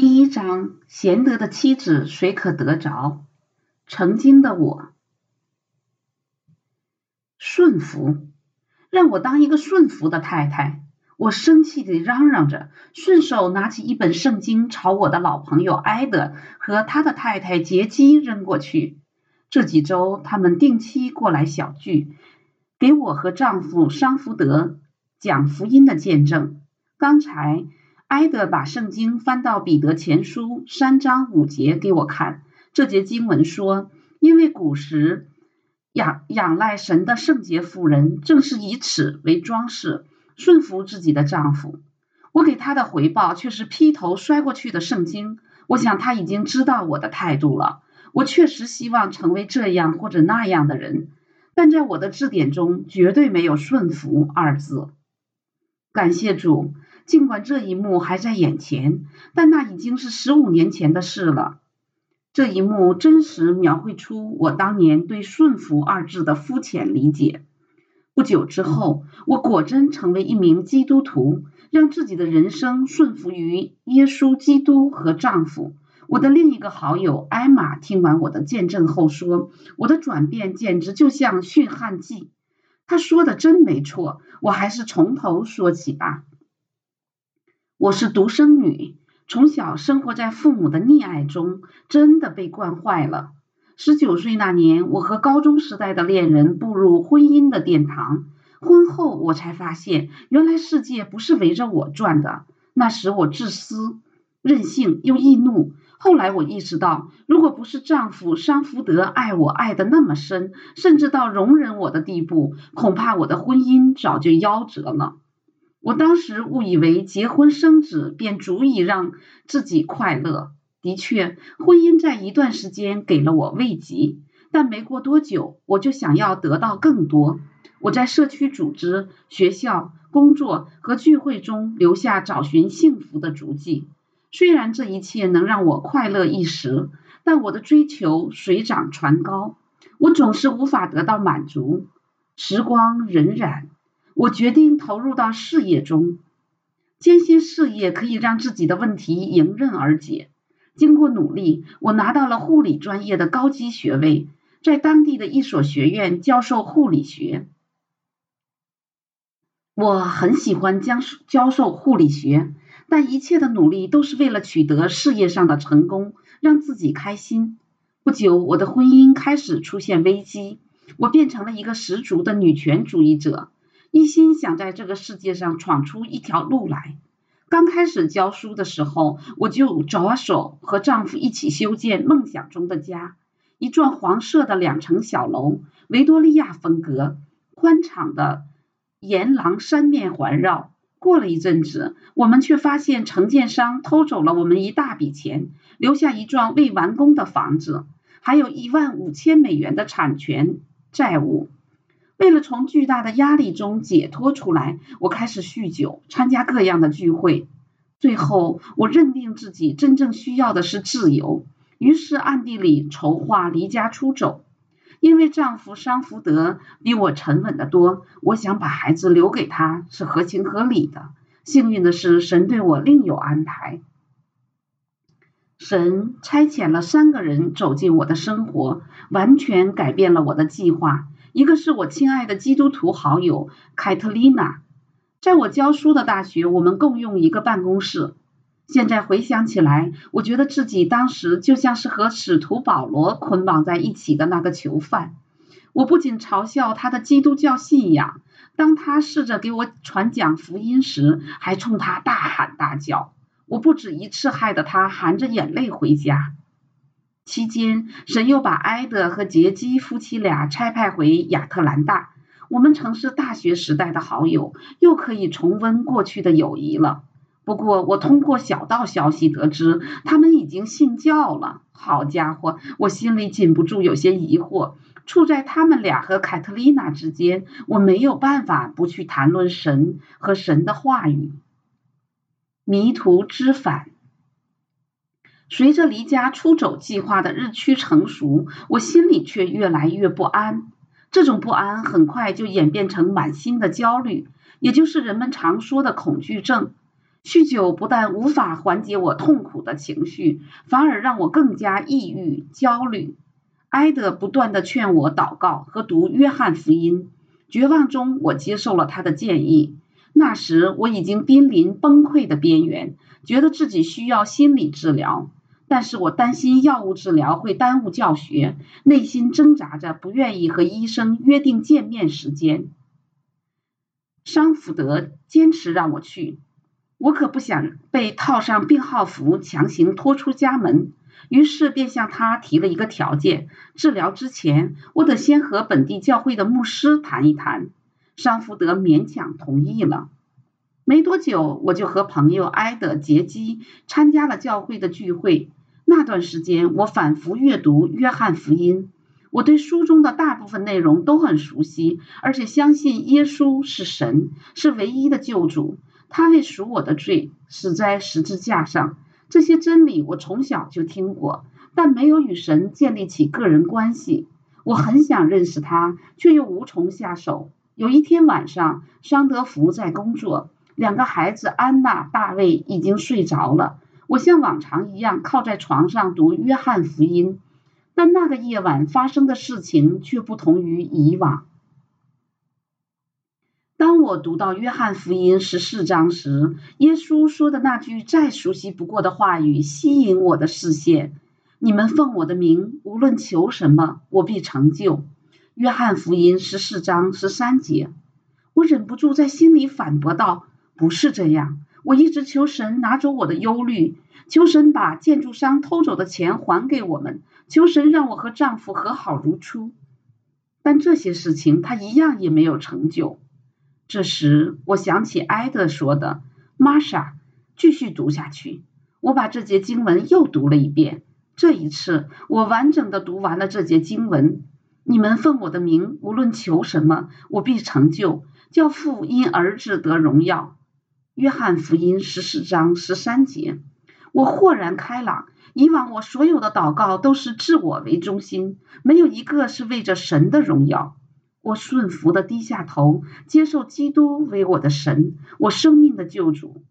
第一章：贤德的妻子谁可得着？曾经的我，顺服，让我当一个顺服的太太。我生气地嚷嚷着，顺手拿起一本圣经，朝我的老朋友埃德和他的太太杰基扔过去。这几周，他们定期过来小聚，给我和丈夫桑福德讲福音的见证。刚才。埃德把圣经翻到彼得前书三章五节给我看。这节经文说：“因为古时仰仰赖神的圣洁妇人，正是以此为装饰，顺服自己的丈夫。”我给他的回报却是劈头摔过去的圣经。我想他已经知道我的态度了。我确实希望成为这样或者那样的人，但在我的字典中绝对没有“顺服”二字。感谢主。尽管这一幕还在眼前，但那已经是十五年前的事了。这一幕真实描绘出我当年对“顺服”二字的肤浅理解。不久之后，我果真成为一名基督徒，让自己的人生顺服于耶稣基督和丈夫。我的另一个好友艾玛听完我的见证后说：“我的转变简直就像驯悍记。”他说的真没错。我还是从头说起吧。我是独生女，从小生活在父母的溺爱中，真的被惯坏了。十九岁那年，我和高中时代的恋人步入婚姻的殿堂。婚后，我才发现，原来世界不是围着我转的。那时我自私、任性又易怒。后来我意识到，如果不是丈夫桑福德爱我爱的那么深，甚至到容忍我的地步，恐怕我的婚姻早就夭折了。我当时误以为结婚生子便足以让自己快乐。的确，婚姻在一段时间给了我慰藉，但没过多久，我就想要得到更多。我在社区组织、学校、工作和聚会中留下找寻幸福的足迹。虽然这一切能让我快乐一时，但我的追求水涨船高，我总是无法得到满足。时光荏苒。我决定投入到事业中，艰辛事业可以让自己的问题迎刃而解。经过努力，我拿到了护理专业的高级学位，在当地的一所学院教授护理学。我很喜欢将教授护理学，但一切的努力都是为了取得事业上的成功，让自己开心。不久，我的婚姻开始出现危机，我变成了一个十足的女权主义者。一心想在这个世界上闯出一条路来。刚开始教书的时候，我就着手和丈夫一起修建梦想中的家——一幢黄色的两层小楼，维多利亚风格，宽敞的沿廊三面环绕。过了一阵子，我们却发现承建商偷走了我们一大笔钱，留下一幢未完工的房子，还有一万五千美元的产权债务。为了从巨大的压力中解脱出来，我开始酗酒，参加各样的聚会。最后，我认定自己真正需要的是自由，于是暗地里筹划离家出走。因为丈夫桑福德比我沉稳得多，我想把孩子留给他是合情合理的。幸运的是，神对我另有安排。神差遣了三个人走进我的生活，完全改变了我的计划。一个是我亲爱的基督徒好友凯特琳娜，在我教书的大学，我们共用一个办公室。现在回想起来，我觉得自己当时就像是和使徒保罗捆绑在一起的那个囚犯。我不仅嘲笑他的基督教信仰，当他试着给我传讲福音时，还冲他大喊大叫。我不止一次害得他含着眼泪回家。期间，神又把埃德和杰基夫妻俩差派回亚特兰大。我们曾是大学时代的好友，又可以重温过去的友谊了。不过，我通过小道消息得知，他们已经信教了。好家伙，我心里禁不住有些疑惑。处在他们俩和凯特丽娜之间，我没有办法不去谈论神和神的话语。迷途知返。随着离家出走计划的日趋成熟，我心里却越来越不安。这种不安很快就演变成满心的焦虑，也就是人们常说的恐惧症。酗酒不但无法缓解我痛苦的情绪，反而让我更加抑郁、焦虑。埃德不断的劝我祷告和读约翰福音，绝望中我接受了他的建议。那时我已经濒临崩溃的边缘，觉得自己需要心理治疗，但是我担心药物治疗会耽误教学，内心挣扎着，不愿意和医生约定见面时间。桑福德坚持让我去。我可不想被套上病号服，强行拖出家门，于是便向他提了一个条件：治疗之前，我得先和本地教会的牧师谈一谈。桑福德勉强同意了。没多久，我就和朋友埃德杰基参加了教会的聚会。那段时间，我反复阅读《约翰福音》，我对书中的大部分内容都很熟悉，而且相信耶稣是神，是唯一的救主。他为赎我的罪死在十字架上，这些真理我从小就听过，但没有与神建立起个人关系。我很想认识他，却又无从下手。有一天晚上，桑德福在工作，两个孩子安娜、大卫已经睡着了。我像往常一样靠在床上读《约翰福音》，但那个夜晚发生的事情却不同于以往。当我读到约翰福音十四章时，耶稣说的那句再熟悉不过的话语吸引我的视线：“你们奉我的名，无论求什么，我必成就。”约翰福音十四章十三节。我忍不住在心里反驳道：“不是这样，我一直求神拿走我的忧虑，求神把建筑商偷走的钱还给我们，求神让我和丈夫和好如初。但这些事情他一样也没有成就。”这时，我想起埃德说的：“玛莎，继续读下去。”我把这节经文又读了一遍。这一次，我完整的读完了这节经文。你们奉我的名，无论求什么，我必成就，叫父因儿子得荣耀。约翰福音十四章十三节。我豁然开朗。以往我所有的祷告都是自我为中心，没有一个是为着神的荣耀。我顺服的低下头，接受基督为我的神，我生命的救主。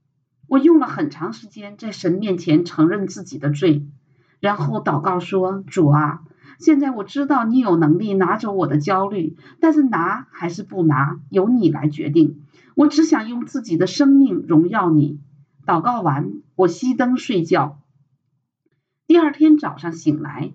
我用了很长时间在神面前承认自己的罪，然后祷告说：“主啊，现在我知道你有能力拿走我的焦虑，但是拿还是不拿，由你来决定。我只想用自己的生命荣耀你。”祷告完，我熄灯睡觉。第二天早上醒来，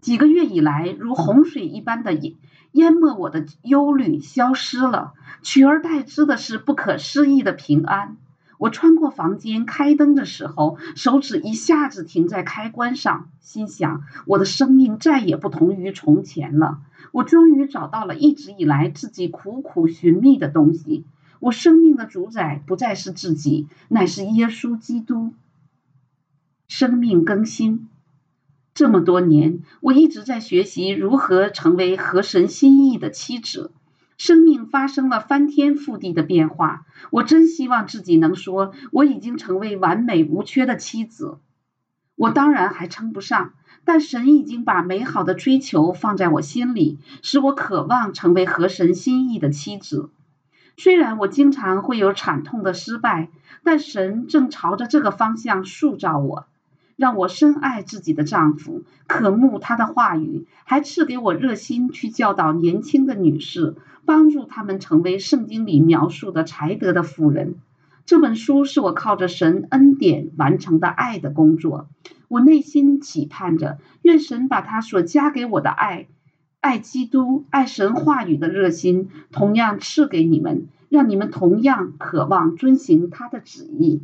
几个月以来如洪水一般的淹。淹没我的忧虑消失了，取而代之的是不可思议的平安。我穿过房间开灯的时候，手指一下子停在开关上，心想：我的生命再也不同于从前了。我终于找到了一直以来自己苦苦寻觅的东西。我生命的主宰不再是自己，乃是耶稣基督。生命更新。这么多年，我一直在学习如何成为合神心意的妻子。生命发生了翻天覆地的变化，我真希望自己能说我已经成为完美无缺的妻子。我当然还称不上，但神已经把美好的追求放在我心里，使我渴望成为合神心意的妻子。虽然我经常会有惨痛的失败，但神正朝着这个方向塑造我。让我深爱自己的丈夫，渴慕他的话语，还赐给我热心去教导年轻的女士，帮助他们成为圣经里描述的才德的妇人。这本书是我靠着神恩典完成的爱的工作。我内心期盼着，愿神把他所加给我的爱、爱基督、爱神话语的热心，同样赐给你们，让你们同样渴望遵行他的旨意。